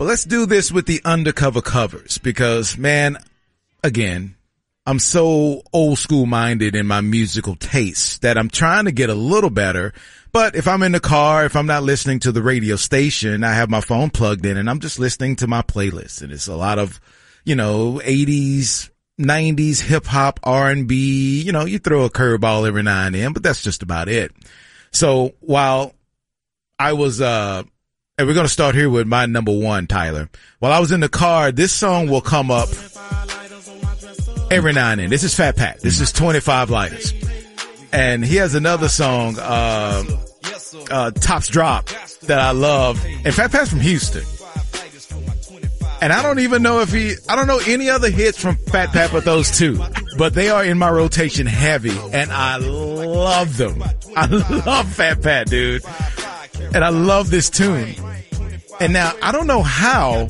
But let's do this with the undercover covers because man, again, I'm so old school minded in my musical tastes that I'm trying to get a little better. But if I'm in the car, if I'm not listening to the radio station, I have my phone plugged in and I'm just listening to my playlist and it's a lot of, you know, 80s, 90s hip hop, R&B, you know, you throw a curveball every now and then, but that's just about it. So while I was, uh, and we're going to start here with my number one, Tyler. While I was in the car, this song will come up every now and then. This is Fat Pat. This is 25 Lighters. And he has another song, uh, uh, Tops Drop that I love. And Fat Pat's from Houston. And I don't even know if he, I don't know any other hits from Fat Pat but those two. But they are in my rotation heavy and I love them. I love Fat Pat, dude. And I love this tune. And now I don't know how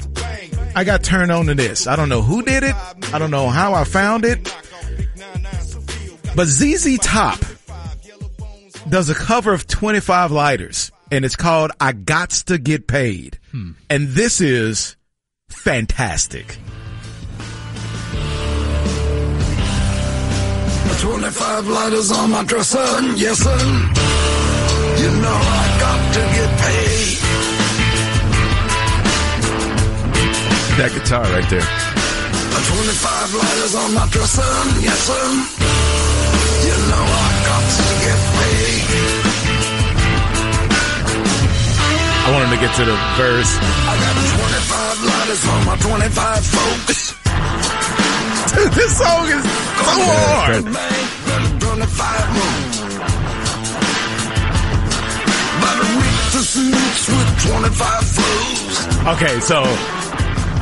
I got turned on to this. I don't know who did it. I don't know how I found it. But ZZ Top does a cover of 25 Lighters and it's called I Gots to Get Paid. Hmm. And this is fantastic. 25 lighters on my dresser, yes sir. You know I got to That guitar right there. 25 lighters on my dresser, yes sir. You know I got to get paid. I wanted to get to the verse. I got 25 lighters on my 25 folks. Dude, this song is so hard. Man, 25 moons. About a week to suits with 25 flows. Okay, so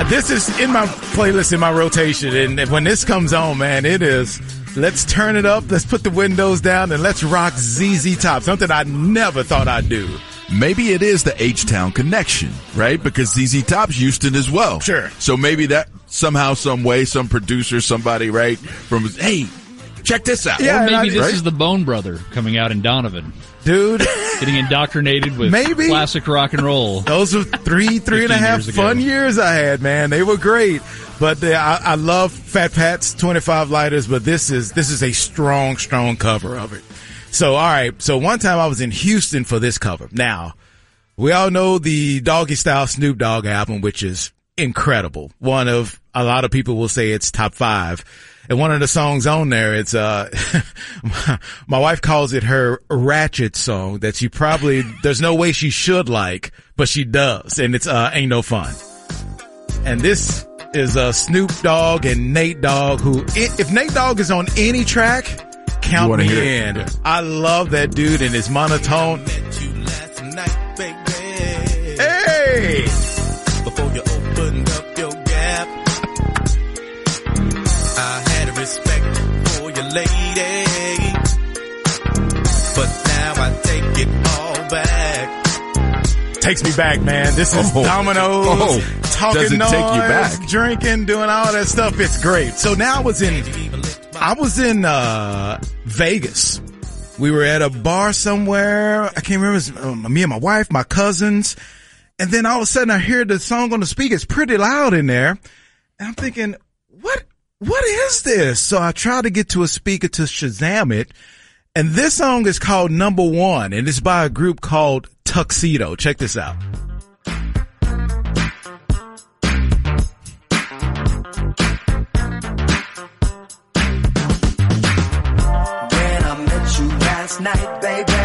this is in my playlist in my rotation, and when this comes on, man, it is. Let's turn it up. Let's put the windows down and let's rock ZZ Top. Something I never thought I'd do. Maybe it is the H-Town connection, right? Because ZZ Top's Houston as well. Sure. So maybe that somehow, some way, some producer, somebody, right? From, hey, check this out. Yeah, or maybe I- this right? is the Bone Brother coming out in Donovan, Dude, getting indoctrinated with Maybe. classic rock and roll. those were three, three and a 15 half years fun years I had, man. They were great. But uh, I, I love Fat Pat's 25 lighters, but this is, this is a strong, strong cover of it. So, all right. So one time I was in Houston for this cover. Now, we all know the Doggy Style Snoop Dogg album, which is incredible. One of, a lot of people will say it's top five. And one of the songs on there, it's, uh, my, my wife calls it her ratchet song that she probably, there's no way she should like, but she does. And it's, uh, ain't no fun. And this is, uh, Snoop Dogg and Nate Dogg who, if Nate Dogg is on any track, count me hear it. in. I love that dude and his monotone. Hey! Takes me back, man. This is Oh. dominoes, Oh. talking noise, take you back? drinking, doing all that stuff. It's great. So now I was in, I was in, uh, Vegas. We were at a bar somewhere. I can't remember. Was, uh, me and my wife, my cousins. And then all of a sudden I hear the song on the speaker. It's pretty loud in there. And I'm thinking, what, what is this? So I try to get to a speaker to Shazam it. And this song is called Number One and it's by a group called Tuxedo. Check this out. When I met you last night, baby,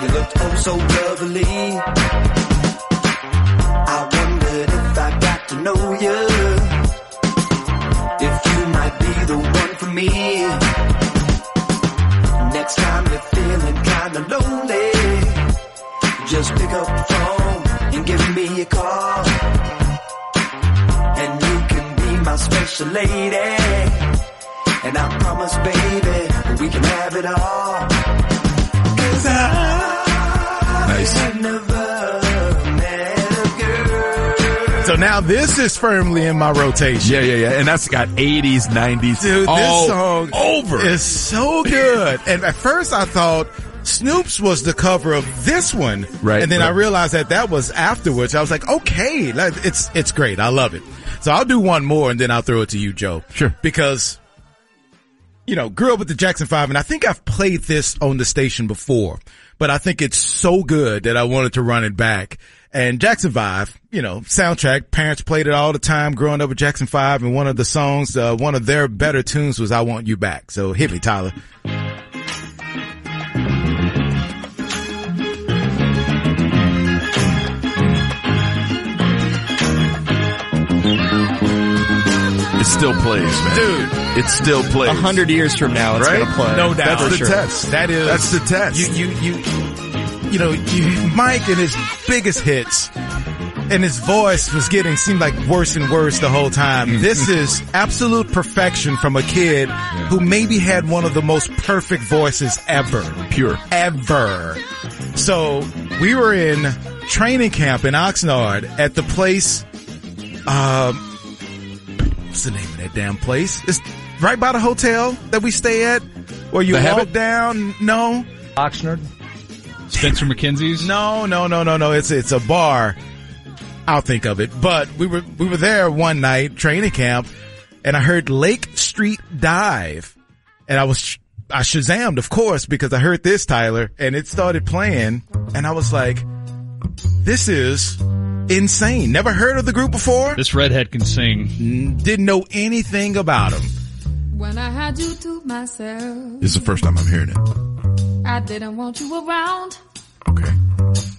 you looked oh so lovely. I wondered if I got to know you, if you might be the one for me. Now this is firmly in my rotation. Yeah, yeah, yeah. And that's got 80s, 90s. Dude, all this song over. is so good. And at first I thought, Snoop's was the cover of this one. Right, And then I realized that that was afterwards. I was like, okay, like, it's, it's great. I love it. So I'll do one more and then I'll throw it to you, Joe. Sure. Because, you know, grew up with the Jackson Five and I think I've played this on the station before, but I think it's so good that I wanted to run it back. And Jackson Five, you know, soundtrack, parents played it all the time growing up with Jackson Five and one of the songs, uh, one of their better tunes was I Want You Back. So hit me, Tyler. It still plays, man. Dude. It still plays. A hundred years from now, it's Right? gonna play. No doubt. That's For the sure. test. That is That's the test. You you you you know Mike and his biggest hits, and his voice was getting seemed like worse and worse the whole time. this is absolute perfection from a kid who maybe had one of the most perfect voices ever, Pure. ever. So we were in training camp in Oxnard at the place. Um, what's the name of that damn place? It's right by the hotel that we stay at, where you The walk Habit? down. No, Oxnard. Spencer McKenzie's. no, no, no, no, no. It's it's a bar. I'll think of it. But we were we were there one night training camp, and I heard Lake Street Dive, and I was sh- I shazammed, of course, because I heard this Tyler, and it started playing, and I was like, "This is insane." Never heard of the group before. This redhead can sing. Didn't know anything about them. When I had you to myself, This is the first time I'm hearing it. I didn't want you around. Okay.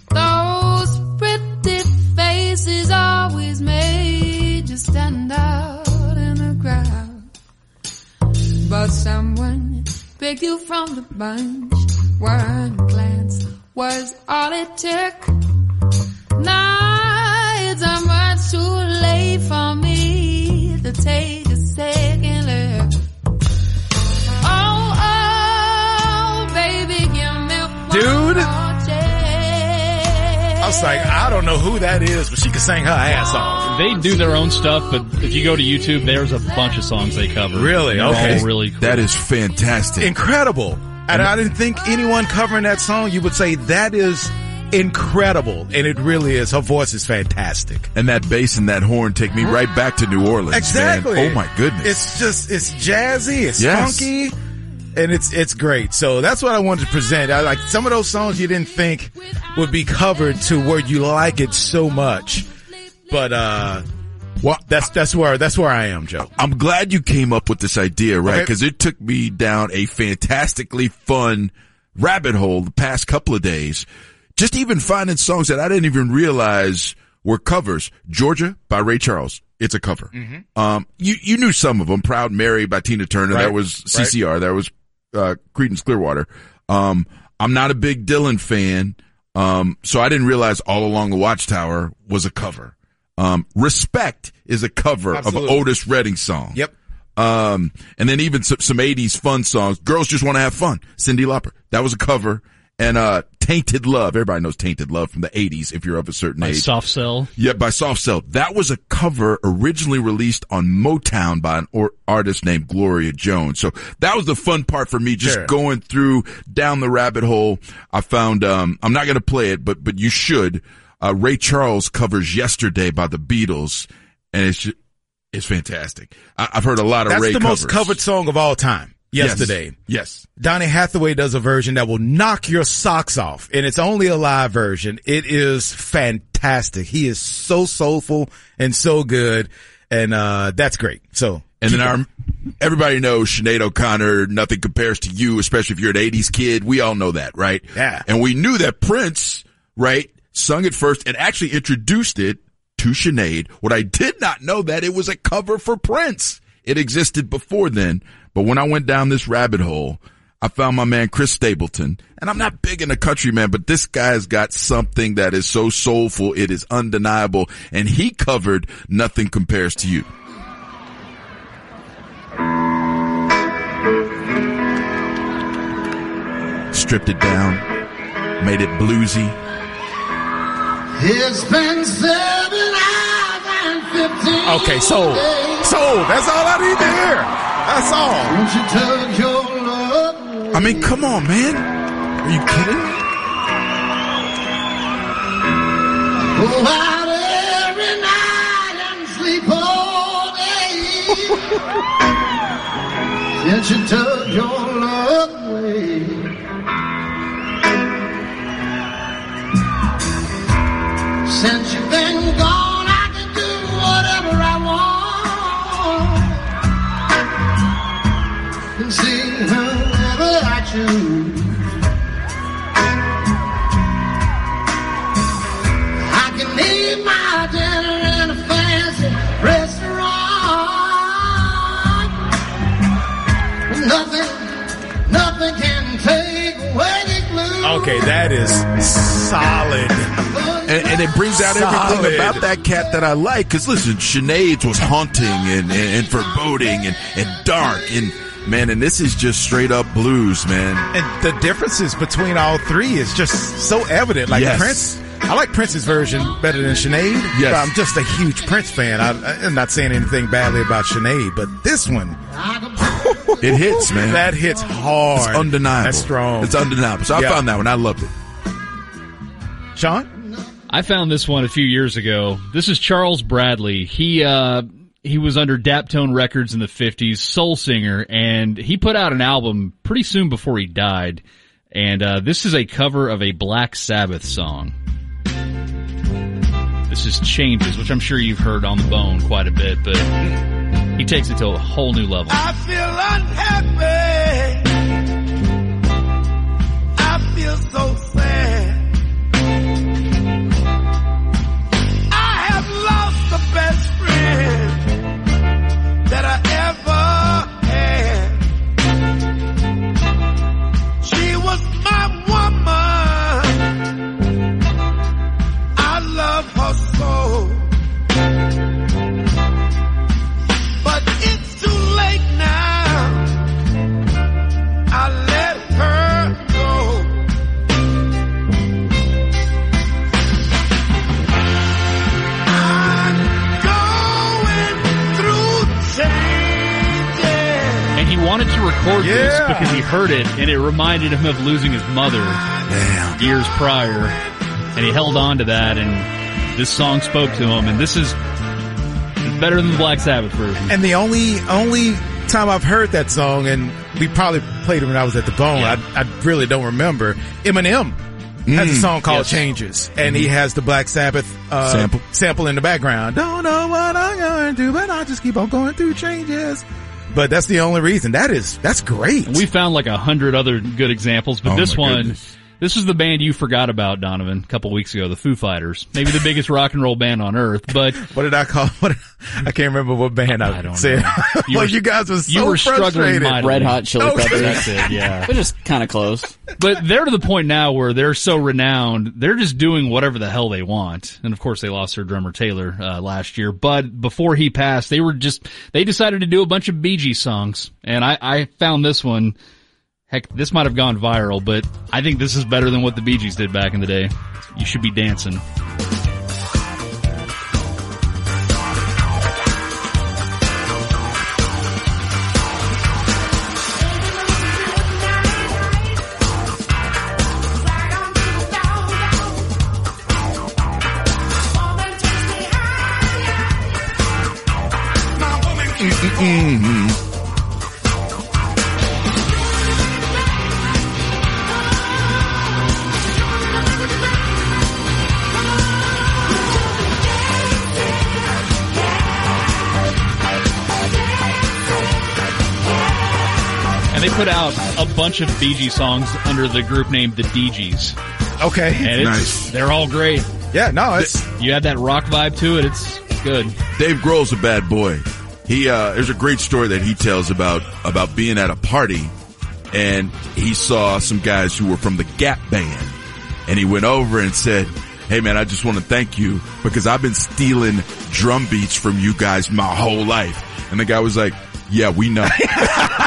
Those pretty faces always made you stand out in the crowd. But someone picked you from the bunch. One glance was all it took. Now it's much too late for me to take a second look. Dude. I was like, I don't know who that is, but she can sing her ass off. They do their own stuff, but if you go to YouTube, there's a bunch of songs they cover. Really? They're Okay. all really cool. That is fantastic. Incredible. And I didn't think anyone covering that song, you would say that is incredible. And it really is. Her voice is fantastic. and that bass and that horn take me right back to New Orleans. Exactly. Man. Oh my goodness. It's just, it's jazzy, it's Yes. funky, and it's, it's great. So that's what I wanted to present. I like some of those songs you didn't think would be covered to where you like it so much. But, uh, well, that's, that's where, that's where I am, Joe. I'm glad you came up with this idea, right? Okay. Because it took me down a fantastically fun rabbit hole the past couple of days. Just even finding songs that I didn't even realize were covers. Georgia by Ray Charles. It's a cover. Um, you, you knew some of them. Proud Mary by Tina Turner. Right. That was CCR. That was, uh, Creedence Clearwater. Um, I'm not a big Dylan fan. Um, so I didn't realize All Along the Watchtower was a cover. Um, Respect is a cover Absolutely. of an Otis Redding song. Yep. Um, and then even some, some 80s fun songs. Girls Just Want to Have Fun. Cyndi Lauper. That was a cover. And, uh, Tainted Love. Everybody knows Tainted Love from the 80s if you're of a certain age. By age. Soft Cell. Yeah, by Soft Cell. That was a cover originally released on Motown by an or- artist named Gloria Jones. So that was the fun part for me, just Sure. going through down the rabbit hole. I found, um, I'm not going to play it, but, but you should. Uh, Ray Charles covers Yesterday by the Beatles and it's just, it's fantastic. I, I've heard a lot of That's Ray the covers. most covered song of all time. Yes. Yesterday. Yes. Donny Hathaway does a version that will knock your socks off and it's only a live version. It is fantastic. He is so soulful and so good. And, uh, that's great. So. And then our, everybody knows Sinead O'Connor, nothing compares to you, especially if you're an 80s kid. We all know that, right? Yeah. And we knew that Prince, right, sung it first and actually introduced it to Sinead. What I did not know that it was a cover for Prince. It existed before then. But when I went down this rabbit hole, I found my man Chris Stapleton. And I'm not big in the country, man, but this guy's got something that is so soulful. It is undeniable. And he covered Nothing Compares to You. stripped it down, made it bluesy. It's been seven hours and fifteen. Okay, sold. Sold. That's all I need to hear. That's all. Won't you tug your love? I mean, come on, man. Are you kidding? Go out every night and sleep all day. Since you took your love cat that I like. Cause listen, Sinead's was haunting and, and, and foreboding and, and dark and man, and this is just straight up blues, man. And the differences between all three is just so evident. Like Yes. Prince, I like Prince's version better than Sinead. Yes. but I'm just a huge Prince fan. I, I'm not saying anything badly about Sinead, but this one, It hits, man. that hits hard. It's undeniable. That's strong. It's undeniable. So I Yeah. found that one. I loved it. Sean? I found this one a few years ago. This is Charles Bradley. He uh he was under Daptone Records in the 50s, soul singer, and he put out an album pretty soon before he died. And uh this is a cover of a Black Sabbath song. This is Changes, which I'm sure you've heard on the bone quite a bit, but he takes it to a whole new level. I feel unhappy. Record this Yeah. because he heard it and it reminded him of losing his mother Damn. years prior. And he held on to that and this song spoke to him and this is better than the Black Sabbath version. And the only only time I've heard that song, and we probably played it when I was at the Bone. Yeah. I, I really don't remember. Eminem has a song called Yes. Changes, and he has the Black Sabbath uh, Sample. sample in the background. Don't know what I'm going to do, but I just keep on going through changes. But that's the only reason. That is that's great. We found like a hundred other good examples, but Oh this one, goodness. This is the band you forgot about, Donovan, a couple weeks ago, the Foo Fighters. Maybe the biggest rock and roll band on earth, but what did I call? What I can't remember what band I, I don't said. know. You well, were- you guys were so you were struggling frustrated. mightily. Red Hot Chili Okay. Peppers. That's it, yeah. Which is kind of close. But they're to the point now where they're so renowned, they're just doing whatever the hell they want. And of course, they lost their drummer Taylor uh, last year. But before he passed, they were just they decided to do a bunch of Bee Gees songs, and I, I found this one. Heck, this might have gone viral, but I think this is better than what the Bee Gees did back in the day. You should be dancing. Put out a bunch of Bee Gees songs under the group name the Dee Gees. Okay. And it's, Nice. they're all great. Yeah. No. It's You add that rock vibe to it, it's good. Dave Grohl's a bad boy. He uh there's a great story that he tells about about being at a party and he saw some guys who were from the Gap band and he went over and said, "Hey man, I just want to thank you because I've been stealing drum beats from you guys my whole life." And the guy was like, "Yeah, we know."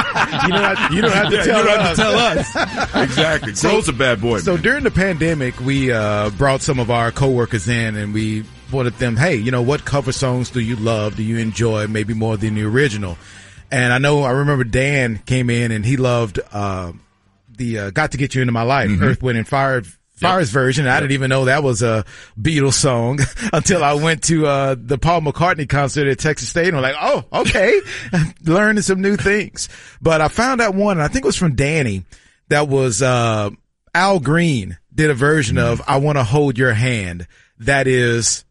you don't have, you don't have to Yeah, tell you don't us. have to tell us. exactly. Grohl's a bad boy. So man. during the pandemic, we uh, brought some of our coworkers in and we wanted them, hey, you know, what cover songs do you love? Do you enjoy maybe more than the original? And I know I remember Dan came in and he loved uh, the uh, "Got to Get You Into My Life," Earth, Wind and Fire. Fire's version. I didn't even know that was a Beatles song until I went to uh, the Paul McCartney concert at Texas State and I'm like, oh, okay. Learning some new things. But I found out one, and I think it was from Danny, that was uh, Al Green did a version of I Want to Hold Your Hand. That is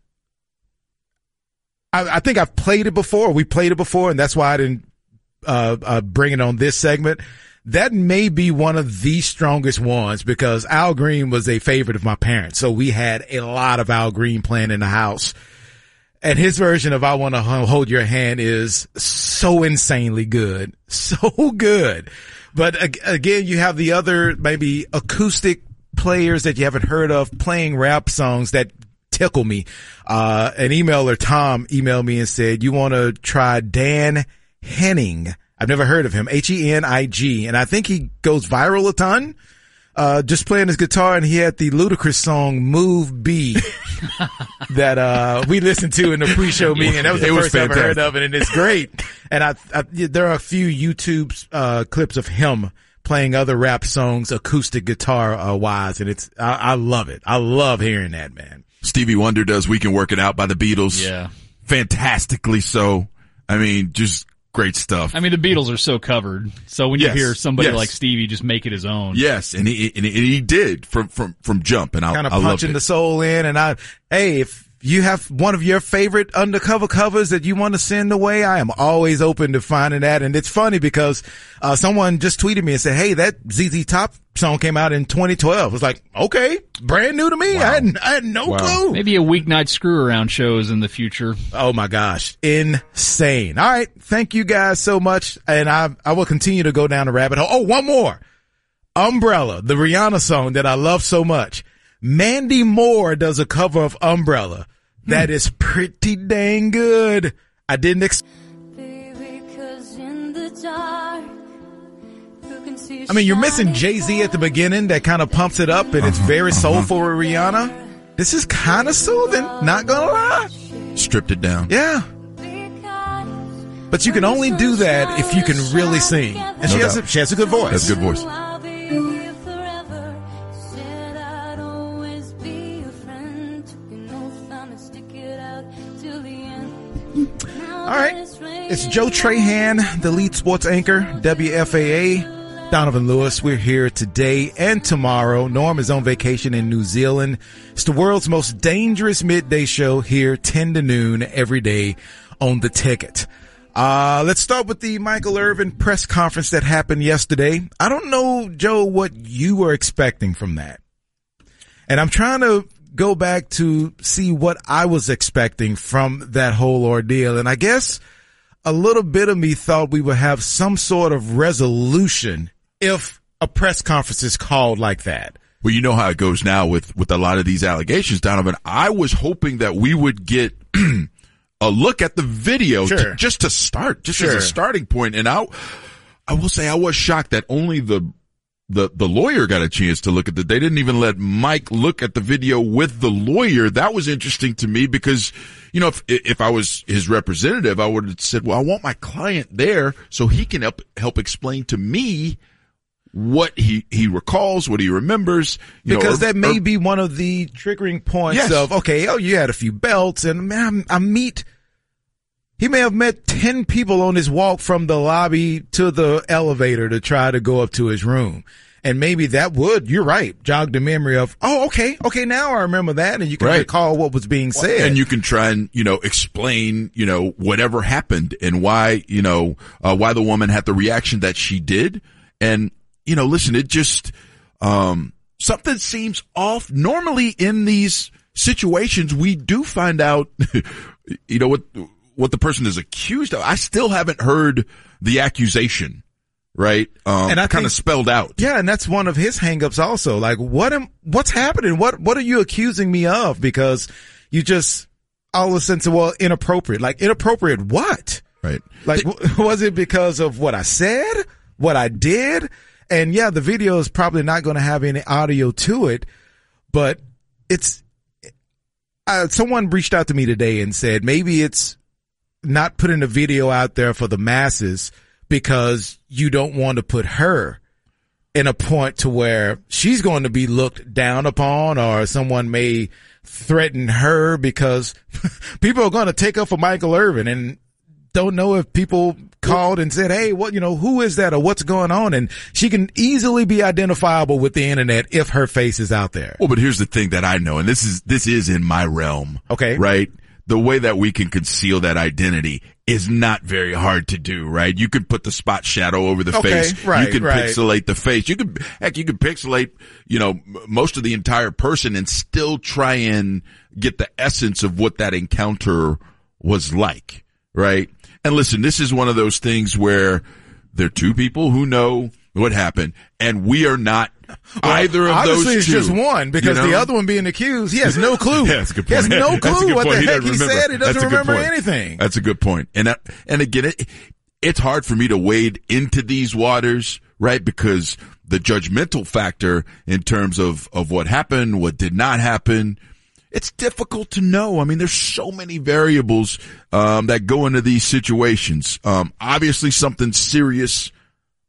I, I think I've played it before. We played it before, and that's why I didn't uh, uh, bring it on this segment. That may be one of the strongest ones because Al Green was a favorite of my parents. So we had a lot of Al Green playing in the house. And his version of I Want to Hold Your Hand is so insanely good. So good. But again, you have the other maybe acoustic players that you haven't heard of playing rap songs that tickle me. Uh, an emailer, Tom, emailed me and said, you want to try Dan Henig. I've never heard of him. H-E-N-I-G. And I think he goes viral a ton. Uh, just playing his guitar and he had the Ludacris song Move B that, uh, we listened to in the pre-show meeting. And that was the It was first I've heard of it and it's great. and I, I, there are a few YouTube, uh, clips of him playing other rap songs, acoustic guitar, uh, wise. And it's, I, I love it. I love hearing that, man. Stevie Wonder does "We Can Work It Out" by the Beatles. Yeah. fantastically so. I mean, just great stuff. I mean, the Beatles are so covered. So when you Yes. hear somebody Yes. like Stevie just make it his own. yes, and he and he, did from from from jump, and I, kind of I loved punching it. the soul in. And I, hey, if you have one of your favorite undercover covers that you want to send away, I am always open to finding that. And it's funny because, uh, someone just tweeted me and said, Hey, that ZZ Top song came out in 2012. It's like, okay, brand new to me. I, had, I had no Wow. clue. Maybe a weeknight screw around shows in the future. Oh my gosh. Insane. All right. Thank you guys so much. And I, I will continue to go down the rabbit hole. Oh, one more. Umbrella, the Rihanna song that I love so much. Mandy Moore does a cover of Umbrella. That hmm. is pretty dang good. I didn't ex- I mean, you're missing Jay-Z at the beginning that kind of pumps it up and it's uh-huh. very uh-huh. soulful with Rihanna. This is kind of soothing, not gonna lie. Stripped it down. Yeah. But you can only do that if you can really sing. And she No has a, doubt. she has a good voice. That's a good voice. It's Joe Trahan, the lead sports anchor, WFAA. Donovan Lewis, we're here today and tomorrow. Norm is on vacation in New Zealand. It's the world's most dangerous midday show here, 10 to noon every day on the ticket. Uh, let's start with the Michael Irvin press conference that happened yesterday. I don't know, Joe, what you were expecting from that. And I'm trying to go back to see what I was expecting from that whole ordeal. And I guess a little bit of me thought we would have some sort of resolution if a press conference is called like that. Well, you know how it goes now with, with a lot of these allegations, Donovan. I was hoping that we would get a look at the video to- just to start, just as a starting point. And I, I will say I was shocked that only the, the, the lawyer got a chance to look at it. They didn't even let Mike look at the video with the lawyer. That was interesting to me because, you know, if, if I was his representative, I would have said, well, I want my client there so he can help, help explain to me what he, he recalls, what he remembers. You know, Because or- that may or- be one of the triggering points Yes. of, okay, oh, you had a few belts and man, I meet, he may have met 10 people on his walk from the lobby to the elevator to try to go up to his room. And maybe that would, you're right, jog the memory of, oh, okay, okay, now I remember that. And you can Right. recall what was being said. And you can try and, you know, explain, you know, whatever happened and why, you know, uh, why the woman had the reaction that she did. And, you know, listen, it just, um, something seems off. Normally in these situations, we do find out, you know, what, what the person is accused of. I still haven't heard the accusation, right? Um, And I kind of spelled out. Yeah, and that's one of his hangups also. Like, what am, what's happening? What, what are you accusing me of? Because you just all of a sudden well, inappropriate. Like, inappropriate what? Right. Like, w- was it because of what I said? What I did? And yeah, the video is probably not going to have any audio to it, but it's, uh, someone reached out to me today and said maybe it's not putting the video out there for the masses because you don't want to put her in a point to where she's going to be looked down upon or someone may threaten her because people are going to take up for Michael Irvin and don't know if people called and said, Hey, what, you know, who is that or what's going on? And she can easily be identifiable with the internet if her face is out there. Well, but here's the thing that I know, and this is, this is in my realm. Okay. Right? The way that we can conceal that identity is not very hard to do, right? You can put the spot shadow over the Okay, face. right, you can right. pixelate the face. You can, heck, you can pixelate, you know, most of the entire person and still try and get the essence of what that encounter was like, right? And listen, this is one of those things where there are two people who know what happened and we are not either of Obviously, those it's two. just one because you the other one being accused, he has no clue. Yeah, that's a good He has no clue what point. the heck he said. He doesn't That's remember anything. That's a good point. And and again, it, it's hard for me to wade into these waters, right? Because the judgmental factor in terms of, of what happened, what did not happen, it's difficult to know. I mean, there's so many variables, um, that go into these situations. Um, obviously something serious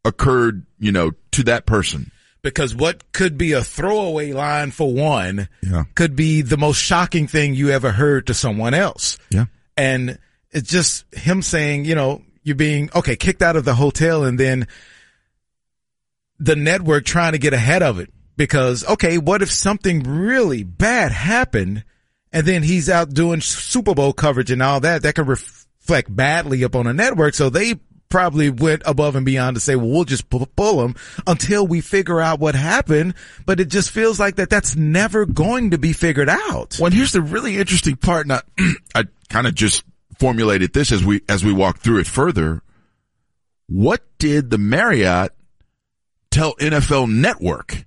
occurred, you know, to that person. Because what could be a throwaway line for one Yeah. could be the most shocking thing you ever heard to someone else. Yeah. And it's just him saying, you know, you're being, okay, kicked out of the hotel and then the network trying to get ahead of it because, okay, what if something really bad happened and then he's out doing Super Bowl coverage and all that, that could reflect badly upon a network. So they probably went above and beyond to say, well, we'll just pull, him until we figure out what happened. But it just feels like that that's never going to be figured out. Well, and here's the really interesting part. Now, I kind of just formulated this as we as we walk through it further. What did the Marriott tell NFL Network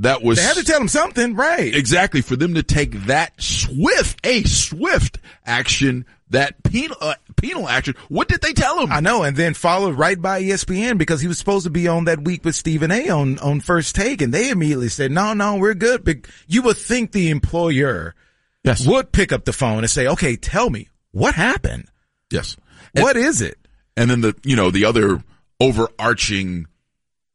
that was They had to tell him something, right? exactly for them to take that swift, a swift action, that penal uh, penal action? What did they tell him? I know, and then followed right by ESPN because he was supposed to be on that week with Stephen A. on on first take, and they immediately said, "No, no, we're good." You would think the employer Yes. would pick up the phone and say, "Okay, tell me what happened. Yes. What is it?" And then the, you know, the other overarching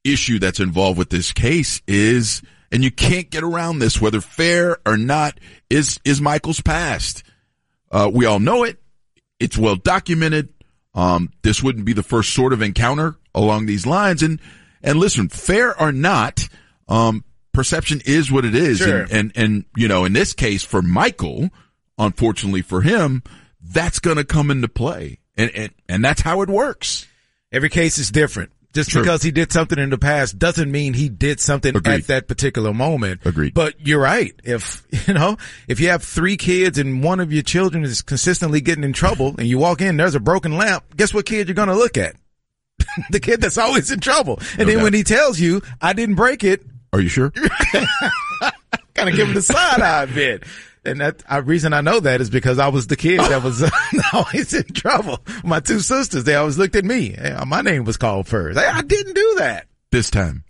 issue that's involved with this case is, and you can't get around this, whether fair or not, is, is Michael's past. Uh, we all know it. It's well documented. Um, this wouldn't be the first sort of encounter along these lines. And, and listen, fair or not, um, perception is what it is. Sure. And, and, and, you know, in this case for Michael, unfortunately for him, that's going to come into play. And, and, and that's how it works. Every case is different. Just True. because he did something in the past doesn't mean he did something Agreed. at that particular moment. Agreed. But you're right. If, you know, if you have three kids and one of your children is consistently getting in trouble and you walk in, there's a broken lamp, guess what kid you're going to look at? the kid that's always in trouble. And No then doubt. when he tells you, I didn't break it, Are you sure? kind of give him the side eye a bit. And that uh, reason I know that is because I was the kid that was always in trouble. My two sisters, they always looked at me. My name was called first. Hey, I didn't do that. this time.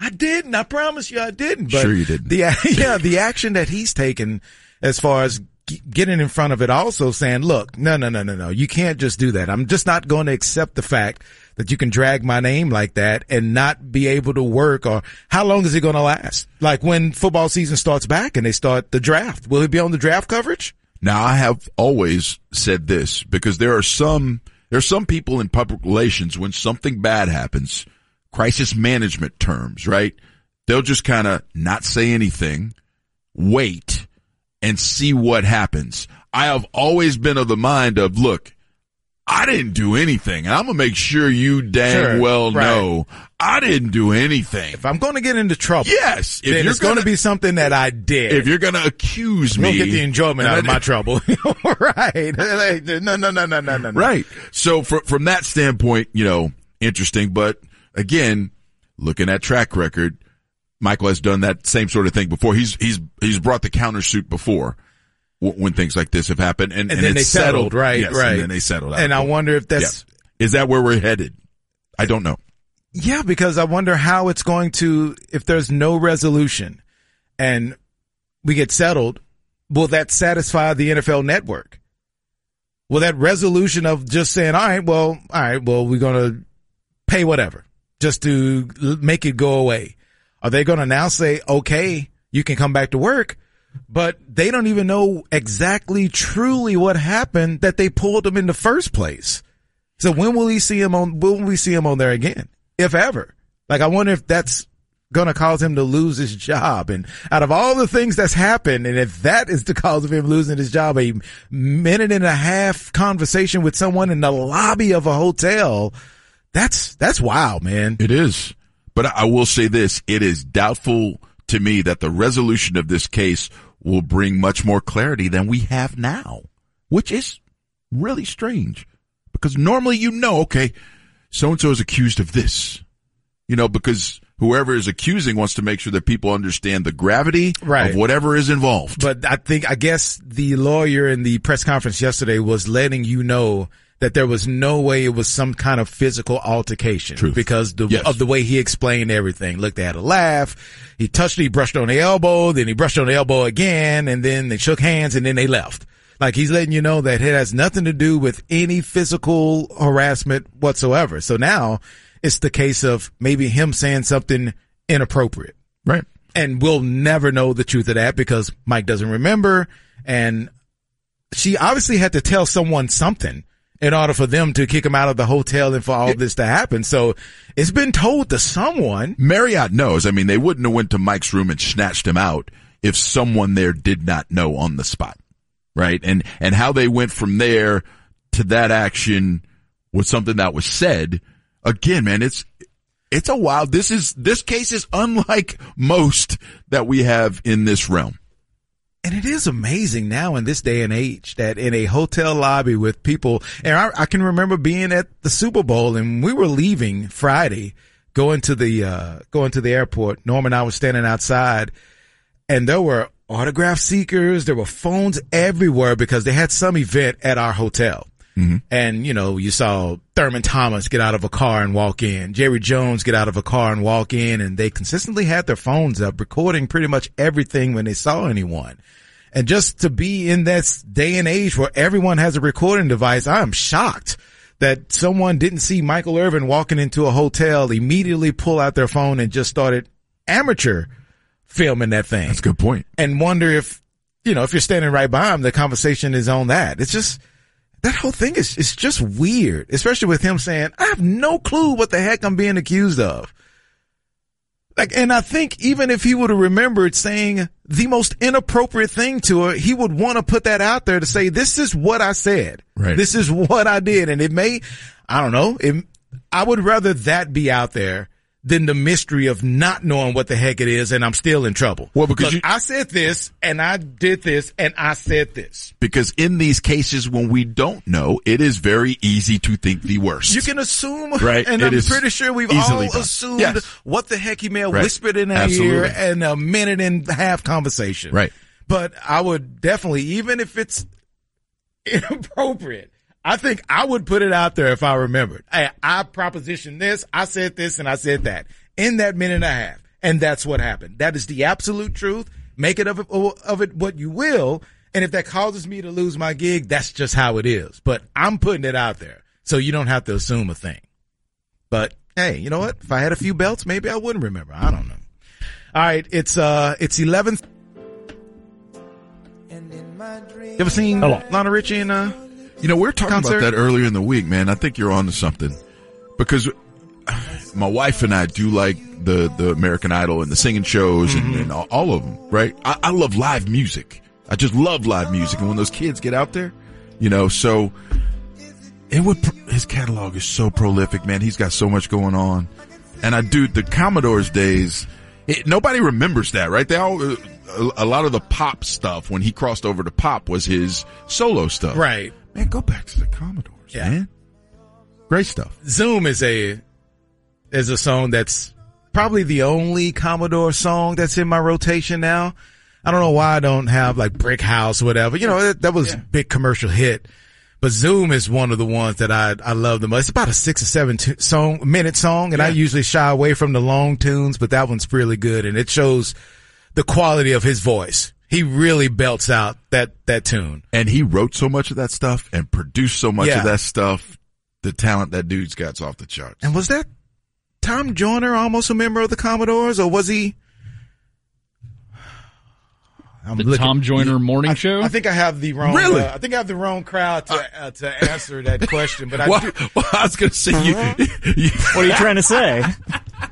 I didn't. I promise you I didn't. But Sure you didn't. The, yeah, the action that he's taken as far as g- getting in front of it also saying, look, no, no, no, no, no. You can't just do that. I'm just not going to accept the fact that you can drag my name like that and not be able to work or how long is it going to last? Like when football season starts back and they start the draft, will he be on the draft coverage? Now I have always said this because there are some, there are some people in public relations when something bad happens, crisis management terms, right? They'll just kind of not say anything, wait and see what happens. I have always been of the mind of, look, I didn't do anything and I'm going to make sure you dang Sure, well right. know I didn't do anything. If I'm going to get into trouble, Yes. If then you're it's going to gonna- be something that I did. if you're going to accuse me, don't get the enjoyment out of my trouble. right. No, no, no, no, no, no, no. Right. So from from that standpoint, you know, interesting. But again, looking at track record, Michael has done that same sort of thing before. He's he's he's brought the countersuit before w- when things like this have happened, and, And then they it's settled, right, Yes, right. And then they settled. out. And I wonder if that's, Yes. is that where we're headed? I don't know. Yeah, because I wonder how it's going to, if there's no resolution and we get settled, will that satisfy the NFL network? Will that resolution of just saying, all right, well, all right, well, we're going to pay whatever. just to make it go away? Are they going to now say, okay, you can come back to work? But they don't even know exactly truly what happened that they pulled him in the first place. So when will he see him on, when will we see him on there again? If ever. Like I wonder if that's gonna cause him to lose his job. And out of all the things that's happened, and if that is the cause of him losing his job, a minute and a half conversation with someone in the lobby of a hotel, that's, that's wild, man. It is. But I I will say this, it is doubtful to me that the resolution of this case will bring much more clarity than we have now, which is really strange because normally you know, okay, so and so is accused of this, you know, because whoever is accusing wants to make sure that people understand the gravity Right. of whatever is involved. But I think, I guess the lawyer in the press conference yesterday was letting you know that there was no way it was some kind of physical altercation Truth. because the, Yes. of the way he explained everything. Look, they had a laugh. He touched, he brushed on the elbow, then he brushed on the elbow again, and then they shook hands and then they left. Like he's letting you know that it has nothing to do with any physical harassment whatsoever. So now it's the case of maybe him saying something inappropriate right. and we'll never know the truth of that because Mike doesn't remember. And she obviously had to tell someone something in order for them to kick him out of the hotel and for all this to happen. So it's been told to someone. Marriott knows. I mean, they wouldn't have went to Mike's room and snatched him out if someone there did not know on the spot. Right. And, and how they went from there to that action was something that was said. Again, man, it's, it's a wild, this is, this case is unlike most that we have in this realm. And it is amazing now in this day and age that in a hotel lobby with people, and I, I can remember being at the Super Bowl and we were leaving Friday, going to the, uh, going to the airport. Norm and I was standing outside and there were autograph seekers. There were phones everywhere because they had some event at our hotel. Mm-hmm. And, you know, you saw Thurman Thomas get out of a car and walk in, Jerry Jones get out of a car and walk in, and they consistently had their phones up recording pretty much everything when they saw anyone. And just to be in this day and age where everyone has a recording device, I am shocked that someone didn't see Michael Irvin walking into a hotel, immediately pull out their phone and just started amateur filming that thing That's a good point. and wonder if, you know, if you're standing right by him, the conversation is on that. It's just, that whole thing is, it's just weird, especially with him saying, I have no clue what the heck I'm being accused of. Like, and I think even if he would have remembered saying the most inappropriate thing to her, he would want to put that out there to say, this is what I said. Right. This is what I did. And it may, I don't know, it, I would rather that be out there than the mystery of not knowing what the heck it is and I'm still in trouble. Well, because Look, you- I said this and I did this and I said this. Because in these cases when we don't know, it is very easy to think the worst. You can assume, Right, And it I'm pretty sure we've all done. assumed Yes. what the heck he may have Right. whispered in our Absolutely. ear in a minute and a half conversation. Right. But I would definitely, even if it's inappropriate, I think I would put it out there if I remembered. Hey, I propositioned this, I said this, and I said that in that minute and a half. And that's what happened. That is the absolute truth. Make it of it, of it what you will. And if that causes me to lose my gig, that's just how it is. But I'm putting it out there. So you don't have to assume a thing. But hey, you know what? If I had a few belts, maybe I wouldn't remember. I don't know. All right. It's, uh, it's 11th. You ever seen Hello. Lionel Richie and, uh, You know, we are talking Concert? about that earlier in the week, man. I think you're on to something because my wife and I do like the, the American Idol and the singing shows and, and all, all of them, right? I, I love live music. I just love live music. And when those kids get out there, you know, so it would, his catalog is so prolific, man. He's got so much going on. And I do the Commodores days. It, nobody remembers that, right? They all, uh, a, a lot of the pop stuff when he crossed over to pop was his solo stuff. right. Man, go back to the Commodores, Yeah. man. Great stuff. Zoom is a, is a song that's probably the only Commodore song that's in my rotation now. I don't know why I don't have like Brick House or whatever. You know, that, that was a big commercial hit. But Zoom is one of the ones that I, I love the most. It's about a six or seven tu- song, minute song. And I usually shy away from the long tunes, but that one's really good. And it shows the quality of his voice. He really belts out that, that tune. And he wrote so much of that stuff and produced so much Yeah. of that stuff. The talent that dude's got's off the charts. And was that Tom Joyner almost a member of the Commodores, or was he? I'm The looking- Tom Joyner morning I, show? I think I have the wrong. Really? uh, I think I have the wrong crowd to uh, to answer that question. But I Well, do, well, I was going to say you, you What are you trying to say?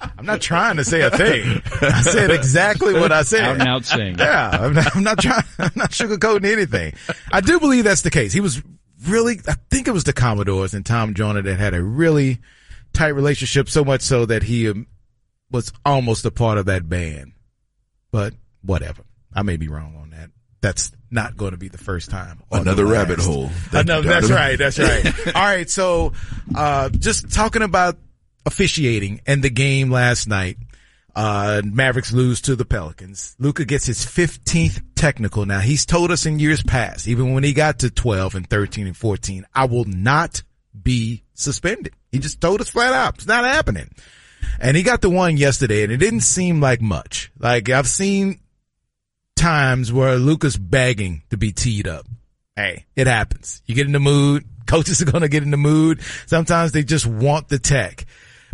I'm not trying to say a thing. I said exactly what I said. out and out saying. Yeah, I'm not, I'm not trying. I'm not sugarcoating anything. I do believe that's the case. He was really. I think it was the Commodores and Tom Joyner that had a really tight relationship. So much so that he um, was almost a part of that band. But whatever. I may be wrong on that. That's not going to be the first time. another rabbit last. hole. Another, that's right. That's right. All right. So, uh, just talking about officiating and the game last night. Uh, Mavericks lose to the Pelicans. Luka gets his 15th technical. Now he's told us in years past, even when he got to 12 and 13 and 14, I will not be suspended. He just told us flat out, it's not happening. And he got the one yesterday and it didn't seem like much. Like I've seen times where Luka's begging to be teed up. Hey, it happens. You get in the mood. Coaches are going to get in the mood. Sometimes they just want the tech.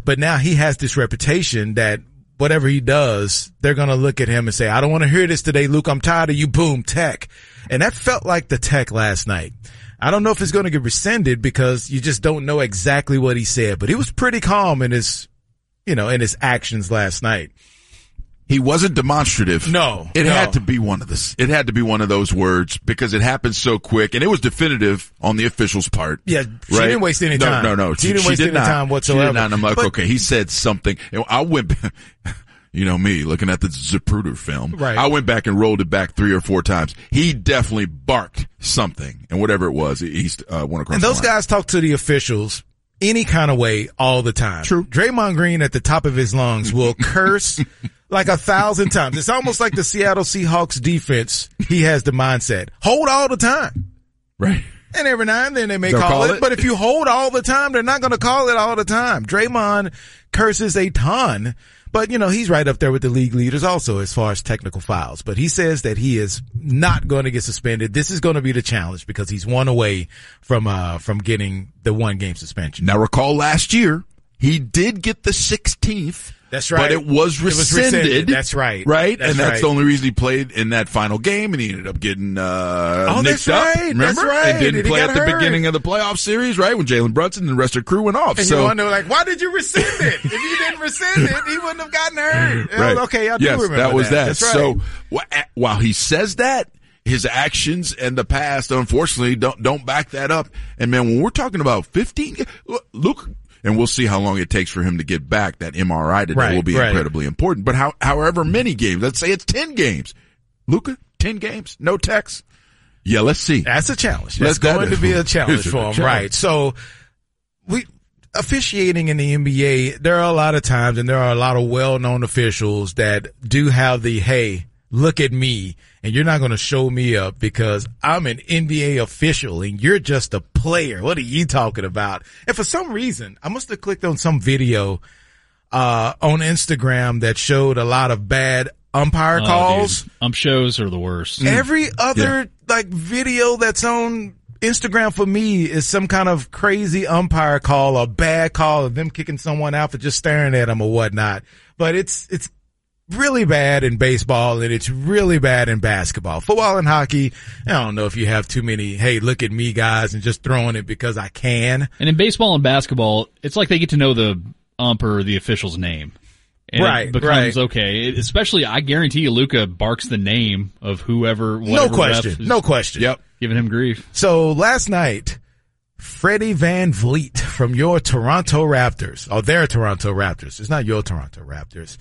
But now he has this reputation that whatever he does, they're going to look at him and say, I don't want to hear this today, Luke. I'm tired of you. Boom, tech. And that felt like the tech last night. I don't know if it's going to get rescinded because you just don't know exactly what he said, but he was pretty calm in his, you know, in his actions last night. He wasn't demonstrative. No, It no. had to be one of this. It had to be one of those words because it happened so quick and it was definitive on the official's part. Yeah, she right? didn't waste any time. No, no, no. She didn't waste did any not. time She whatsoever. not. And I'm like, But- okay, he said something. And I went, you know me, looking at the Zapruder film. Right. I went back and rolled it back three or four times. He definitely barked something, and whatever it was, he uh, went across. And those guys talk to the officials any kind of way all the time. True. Draymond Green at the top of his lungs will curse like a thousand times. It's almost like the Seattle Seahawks defense. He has the mindset. Hold all the time. right. And every now and then they may call, call it, it. but if you hold all the time, they're not going to call it all the time. Draymond curses a ton, but you know, he's right up there with the league leaders also as far as technical fouls. But he says that he is not going to get suspended. This is going to be the challenge because he's one away from, uh, from getting the one game suspension. Now recall last year, he did get the 16th. That's right. But it was It was rescinded. rescinded. That's right. Right? That's and that's right. the only reason he played in that final game and he ended up getting, uh, Oh, nicked that's up. right. Remember? That's right. And didn't And play at the beginning of the playoff series, right? When Jalen Brunson and the rest of the crew went off. And so, you wonder, like, why did you rescind it? if you didn't rescind it, he wouldn't have gotten hurt. right. Okay, I do yes, remember that was that. Right. So wh- while he says that, his actions and the past, unfortunately, don't don't back that up. And man, when we're talking about 15, look- Luke, and we'll see how long it takes for him to get back. That MRI today Right, will be right. incredibly important. But how, however many games, let's say it's 10 games. Luka, 10 games, no text. Yeah, let's see. That's a challenge. Let's That's going go. to be a challenge for him, challenge. right? So we officiating in the NBA. There are a lot of times, and there are a lot of well-known officials that do have the hey, look at me, and you're not going to show me up because I'm an NBA official and you're just a player. What are you talking about? And for some reason, I must have clicked on some video uh, on Instagram that showed a lot of bad umpire Oh, calls. dude. Um, shows are the worst. Every other like video that's on Instagram for me is some kind of crazy umpire call or bad call of them kicking someone out for just staring at them or whatnot. But it's, it's really bad in baseball and it's really bad in basketball. Football and hockey, I don't know if you have too many, hey, look at me guys and just throwing it because I can. And in baseball and basketball, it's like they get to know the ump or the official's name. And Right, it becomes right. okay. It- especially, I guarantee you, Luka barks the name of whoever. No question. No question. Yep. giving him grief. So last night, Freddie VanVleet from your Toronto Raptors, or their Toronto Raptors. It's not your Toronto Raptors.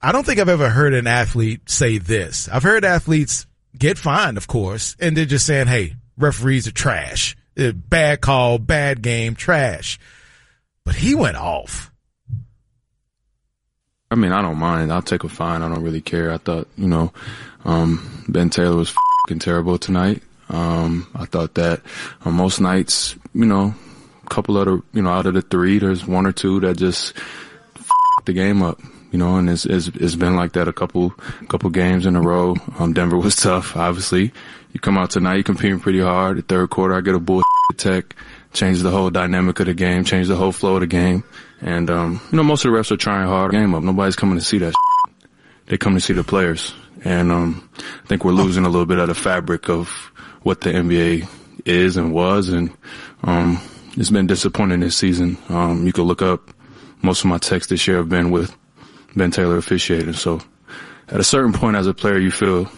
I don't think I've ever heard an athlete say this. I've heard athletes get fined, of course, and they're just saying, hey, referees are trash. Uh, Bad call, bad game, trash. But he went off. I mean, I don't mind. I'll take a fine. I don't really care. I thought, you know, um, Ben Taylor was fing terrible tonight. Um, I thought that on most nights, you know, a couple of the, you know, out of the three, there's one or two that just f- the game up, you know, and it's, it's, it's been like that a couple, couple games in a row. Um, Denver was tough, obviously. You come out tonight, you're competing pretty hard. The third quarter, I get a bull tech. changed the whole dynamic of the game, changed the whole flow of the game. And, um, you know, most of the refs are trying hard game up. Nobody's coming to see that. They come to see the players. And, um, I think we're losing a little bit of the fabric of what the NBA is and was. And, um, it's been disappointing this season. Um, you can look up most of my texts this year have been with Ben Taylor officiating. So at a certain point as a player, you feel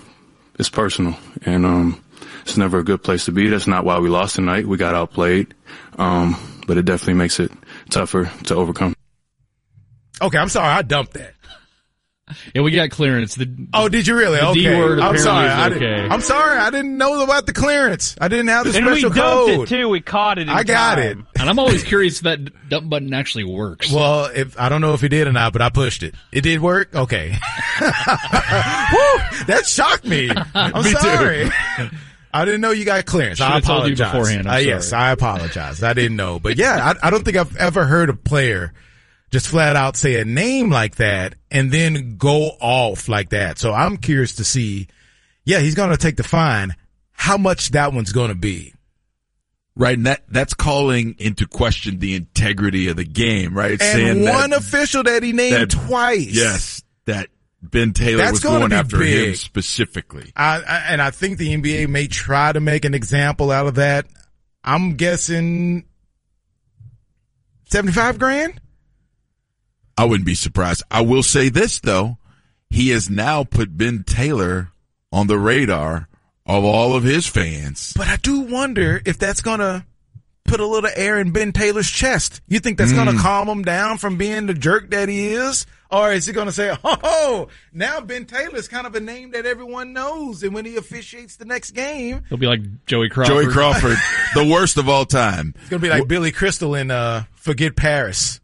it's personal and, um, it's never a good place to be. That's not why we lost tonight. We got outplayed. Um, but it definitely makes it tougher to overcome. Okay, I'm sorry, I dumped that. Yeah, we got clearance. The, Oh, did you really? The okay. D word I'm sorry. is I okay. didn't, I'm sorry. I didn't know about the clearance. I didn't have the And we special dumped code. it too. We caught it. In I got time. and I'm always curious if that dump button actually works. Well, if I don't know if it did or not, but I pushed it. It did work. Okay. Woo, that shocked me. I'm Me sorry. I didn't know you got clearance. I Should've told you apologize. beforehand. I'm Uh, yes. I apologize. I didn't know, but yeah, I, I don't think I've ever heard a player just flat out say a name like that and then go off like that. So I'm curious to see. Yeah, he's going to take the fine. How much that one's going to be? Right, and that that's calling into question the integrity of the game, right? And Saying one that, official that he named that- twice. yes, that Ben Taylor That's was going after him specifically. I, I and I think the NBA may try to make an example out of that. I'm guessing seventy five grand. I wouldn't be surprised. I will say this though, he has now put Ben Taylor on the radar of all of his fans. But I do wonder if that's gonna put a little air in Ben Taylor's chest. You think that's gonna calm him down from being the jerk that he is? Or is he gonna say, oh, now Ben Taylor's kind of a name that everyone knows and when he officiates the next game, He'll be like Joey Crawford. Joey Crawford, the worst of all time. it's gonna be like Billy Crystal in uh Forget Paris.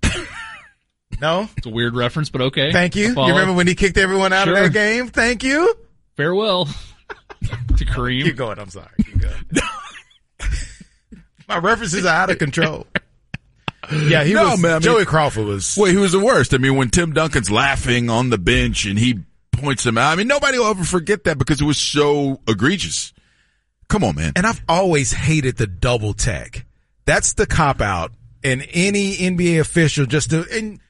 No? It's a weird reference, but okay. Thank you. You remember when he kicked everyone out of Sure. that game? Thank you. Farewell to Kareem. Keep going. I'm sorry. Keep going. My references are out of control. Yeah, he No, was. man, I mean- Joey Crawford was. Well, he was the worst. I mean, when Tim Duncan's laughing on the bench and he points him out, I mean, nobody will ever forget that because it was so egregious. Come on, man. And I've always hated the double tech. That's the cop out. And any NBA official just to, and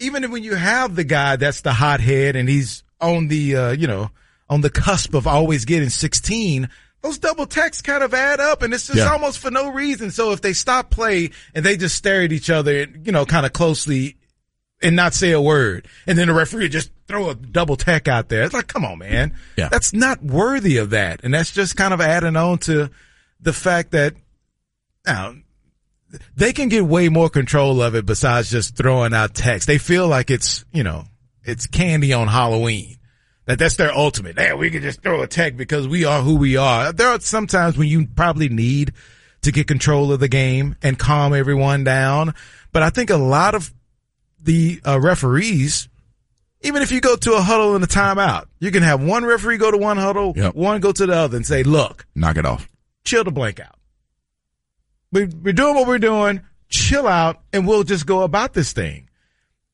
even when you have the guy that's the hothead and he's on the, uh, you know, on the cusp of always getting 16, those double techs kind of add up and it's just Yeah. almost for no reason. So if they stop play and they just stare at each other, and you know, kind of closely and not say a word. And then the referee just throw a double tech out there. It's like, come on, man. Yeah. That's not worthy of that. And that's just kind of adding on to the fact that now they can get way more control of it besides just throwing out text. They feel like it's, you know, it's candy on Halloween. That that's their ultimate. Hey, we can just throw a tech because we are who we are. There are some times when you probably need to get control of the game and calm everyone down. But I think a lot of the uh, referees, even if you go to a huddle and a timeout, you can have one referee go to one huddle, Yep. one go to the other and say, look, Knock it off. chill the blank out. We, we're doing what we're doing. Chill out and we'll just go about this thing.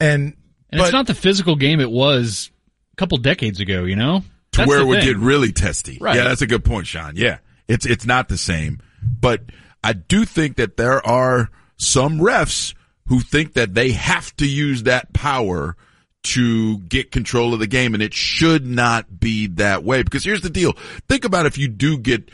And, And but it's not the physical game it was a couple decades ago, you know? to That's where the it would thing. get really testy. Right. Yeah, that's a good point, Sean. Yeah. It's it's not the same. But I do think that there are some refs who think that they have to use that power to get control of the game and it should not be that way. Because here's the deal. Think about if you do get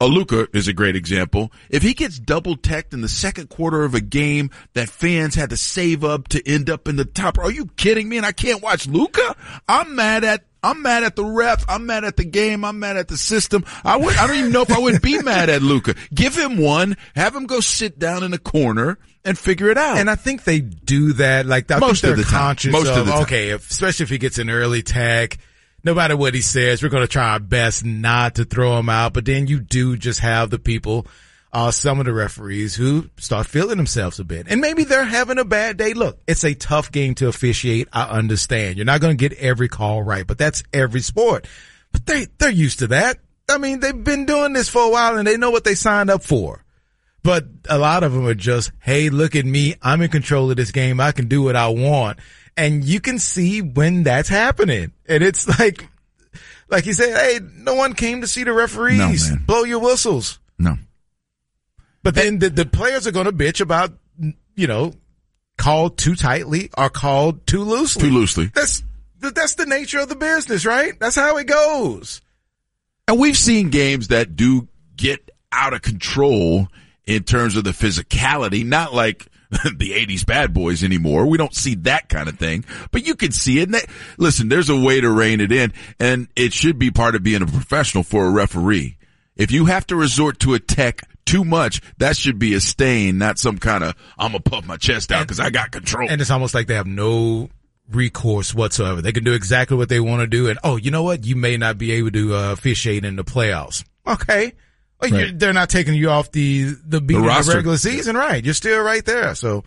Aluka is a great example. If he gets double teched in the second quarter of a game that fans had to save up to end up in the top, are you kidding me? And I can't watch Luka. I'm mad at. I'm mad at the ref. I'm mad at the game. I'm mad at the system. I would. I don't even know if I would be mad at Luka. Give him one. Have him go sit down in a corner and figure it out. And I think they do that. Like I Most of the time. Most of, of the time. okay, if, especially if he gets an early tag. No matter what he says, we're going to try our best not to throw him out. But then you do just have the people, uh, some of the referees who start feeling themselves a bit, and maybe they're having a bad day. Look, it's a tough game to officiate. I understand you're not going to get every call right, but that's every sport. But they they're used to that. I mean, they've been doing this for a while, and they know what they signed up for. But a lot of them are just, hey, look at me. I'm in control of this game. I can do what I want. And you can see when that's happening. And it's like, like you said, hey, no one came to see the referees. No. Blow your whistles. no. But then the, the players are going to bitch about, you know, called too tightly or called too loosely. Too loosely. That's that's the nature of the business, right? That's how it goes. And we've seen games that do get out of control in terms of the physicality, not like the 80s bad boys anymore. We don't see that kind of thing, but you can see it. And that, listen, there's a way to rein it in and it should be part of being a professional for a referee. If you have to resort to a tech too much, that should be a stain, not some kind of, I'm gonna puff my chest out because I got control. And it's almost like they have no recourse whatsoever. They can do exactly what they want to do. And oh, you know what? You may not be able to uh, officiate in the playoffs. Okay. Oh, well, Right. you they're not taking you off the the beat The of the regular season, right? You're still right there. So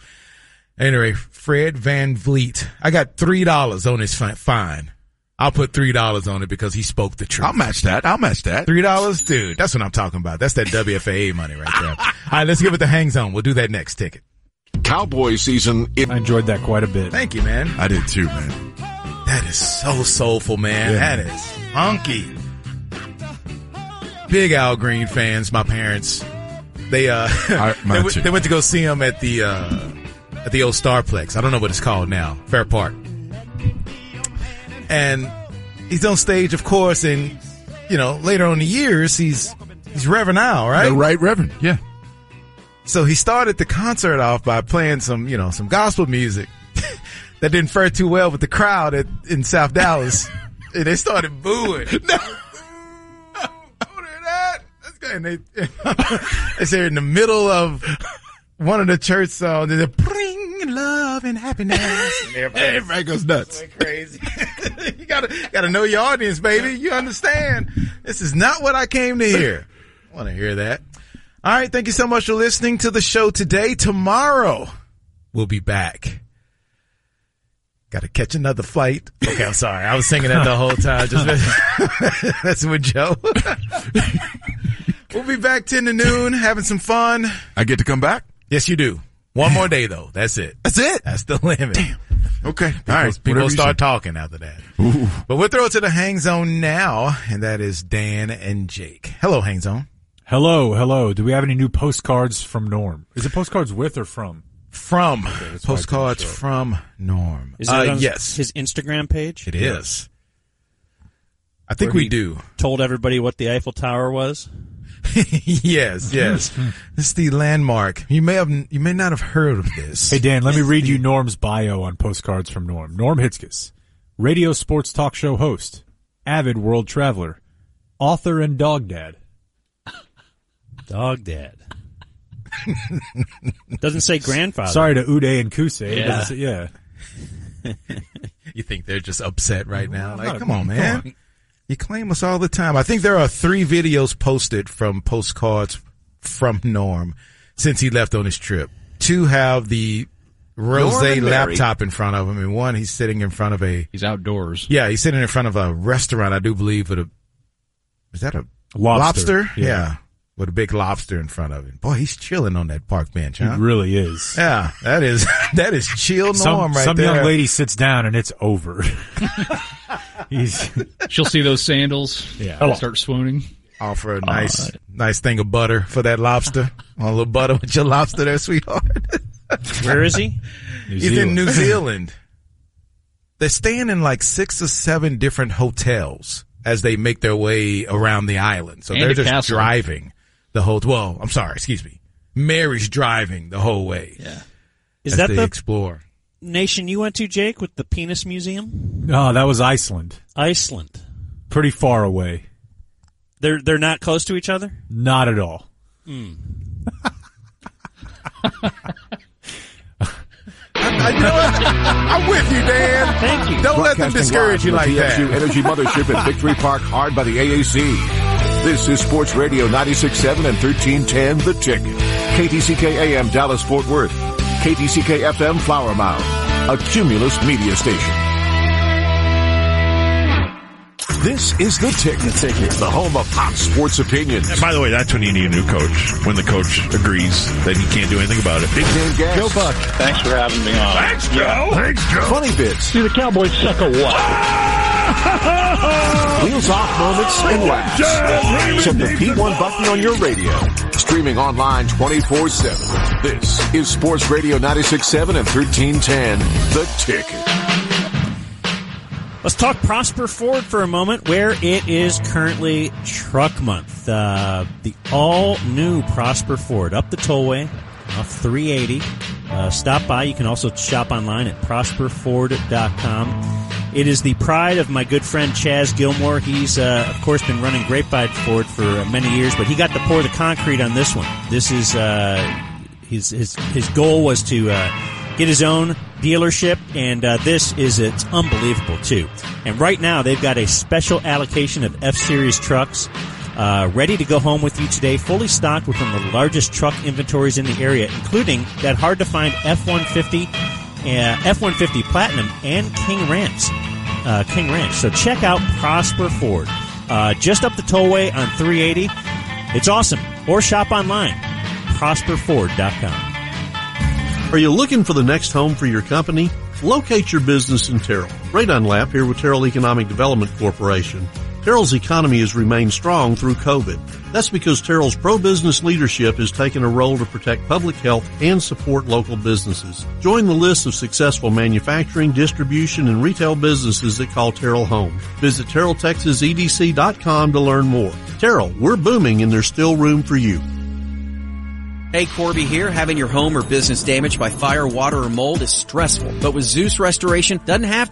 anyway, Fred VanVleet, I got three dollars on his fine. I'll put three dollars on it because he spoke the truth. I'll match that. I'll match that. Three dollars, dude. That's what I'm talking about. That's that WFAA money right there. All right, let's give it the hang zone. We'll do that next ticket. Cowboy season. I enjoyed that quite a bit. Thank you, man. I did too, man. That is so soulful, man. That is funky. Big Al Green fans, my parents. They uh I- they, went, they went to go see him at the uh at the old Starplex. I don't know what it's called now. Fair Park. And he's on stage, of course, and you know, later on in the years he's he's Reverend Al, right? The right reverend. Yeah. So he started the concert off by playing some, you know, some gospel music that didn't fare too well with the crowd at, in South Dallas. and they started booing. No. Don't hear that. That's good. And they, they say in the middle of one of the church songs, they bring love and happiness. And everybody, Everybody goes nuts. crazy. you gotta, gotta know your audience, baby. You understand. This is not what I came to hear. I want to hear that. All right. Thank you so much for listening to the show today. Tomorrow we'll be back. Got to catch another flight. Okay. I'm sorry. I was singing that the whole time. Just messing with Joe. we'll be back 10 to noon having some fun. I get to come back? Yes, you do. One more day though. That's it. That's it. That's the limit. Okay. People, All right. people Whatever you start say. talking after that. But we'll throw it to the hang zone now, and that is Dan and Jake. Hello, hang zone. Hello, hello. Do we have any new postcards from Norm? Is it postcards with or from? From that's why I couldn't postcards show from Norm. Is it Uh, on yes, his Instagram page? it is. I think Where we he- do. Told everybody what the Eiffel Tower was. yes, yes. this is the landmark. You may have, you may not have heard of this. Hey Dan, let me read you Norm's bio on postcards from Norm. Norm Hitzges, radio sports talk show host, avid world traveler, author and dog dad. Dog dad. Doesn't say grandfather. Sorry to Uday and Kusei. Yeah. but it's- yeah. You think they're just upset right now? Like, come on, come man. on. You claim us all the time. I think there are three videos posted from postcards from Norm since he left on his trip. Two have the rose Norm and Mary. laptop in front of him, and one he's sitting in front of a He's outdoors. yeah, he's sitting in front of a restaurant, I do believe, with a is that a Lobster. Yeah. Yeah. With a big lobster in front of him. Boy, he's chilling on that park bench, It huh? really is. Yeah, that is that is chill Norm Some, right some there. Some young lady sits down and it's over. He's She'll see those sandals. Yeah. and Start swooning. offer a nice nice thing of butter for that lobster. Want a little butter with your lobster there, sweetheart. Where is he? New He's in New Zealand. They're staying in like six or seven different hotels as they make their way around the island. So And they're just castle. driving the whole. Well, I'm sorry, excuse me. Mary's driving the whole way. Yeah. Is that the explore? nation you went to, Jake, with the penis museum? Oh, that was Iceland. Iceland. Pretty far away. They're they're not close to each other. Not at all. Hmm. I, you know I'm with you, Dan. Thank you. Don't let them discourage you like from the TXU that. Energy Mothership at Victory Park, hard by the AAC. This is Sports Radio 96.7 and 1310 The Ticket. KTCK AM Dallas Fort Worth. KTCK FM Flower Mound. A Cumulus media station. This is The Ticket, the, ticket. the home of hot sports opinions. And by the way, that's when you need a new coach. When the coach agrees that he can't do anything about it. Big name guests. Joe Buck. Thanks for having me on. Thanks, Joe. Thanks, Joe. Funny bits. Do the Cowboys suck a what? Wheels off moments and laughs. Check the P1 button on your radio. Streaming online 24-7. This is Sports Radio 96.7 and 1310. The Ticket. Let's talk Prosper Ford for a moment, where it is currently Truck Month. Uh, the all new Prosper Ford up the tollway off 380. Uh, stop by. You can also shop online at prosperford.com. It is the pride of my good friend Chaz Gilmore. He's, uh, of course, been running Grapevine Ford for many years, but he got to pour the concrete on this one. This is uh, his his his goal was to uh, get his own dealership, and uh, this is it's unbelievable too. And right now they've got a special allocation of F Series trucks. Uh, ready to go home with you today, fully stocked with one of the largest truck inventories in the area, including that hard to find F 150, uh, F 150 Platinum, and King Ranch. Uh, King Ranch. So check out Prosper Ford. Uh, just up the tollway on 380. It's awesome. Or shop online, prosperford.com. Are you looking for the next home for your company? Locate your business in Terrell. Ray Dunlap here with Terrell Economic Development Corporation. Terrell's economy has remained strong through COVID. That's because Terrell's pro-business leadership has taken a role to protect public health and support local businesses. Join the list of successful manufacturing, distribution, and retail businesses that call Terrell home. Visit TerrellTexasEDC.com to learn more. Terrell, we're booming and there's still room for you. Hey, Corby here. Having your home or business damaged by fire, water, or mold is stressful. But with Zeus Restoration, doesn't have to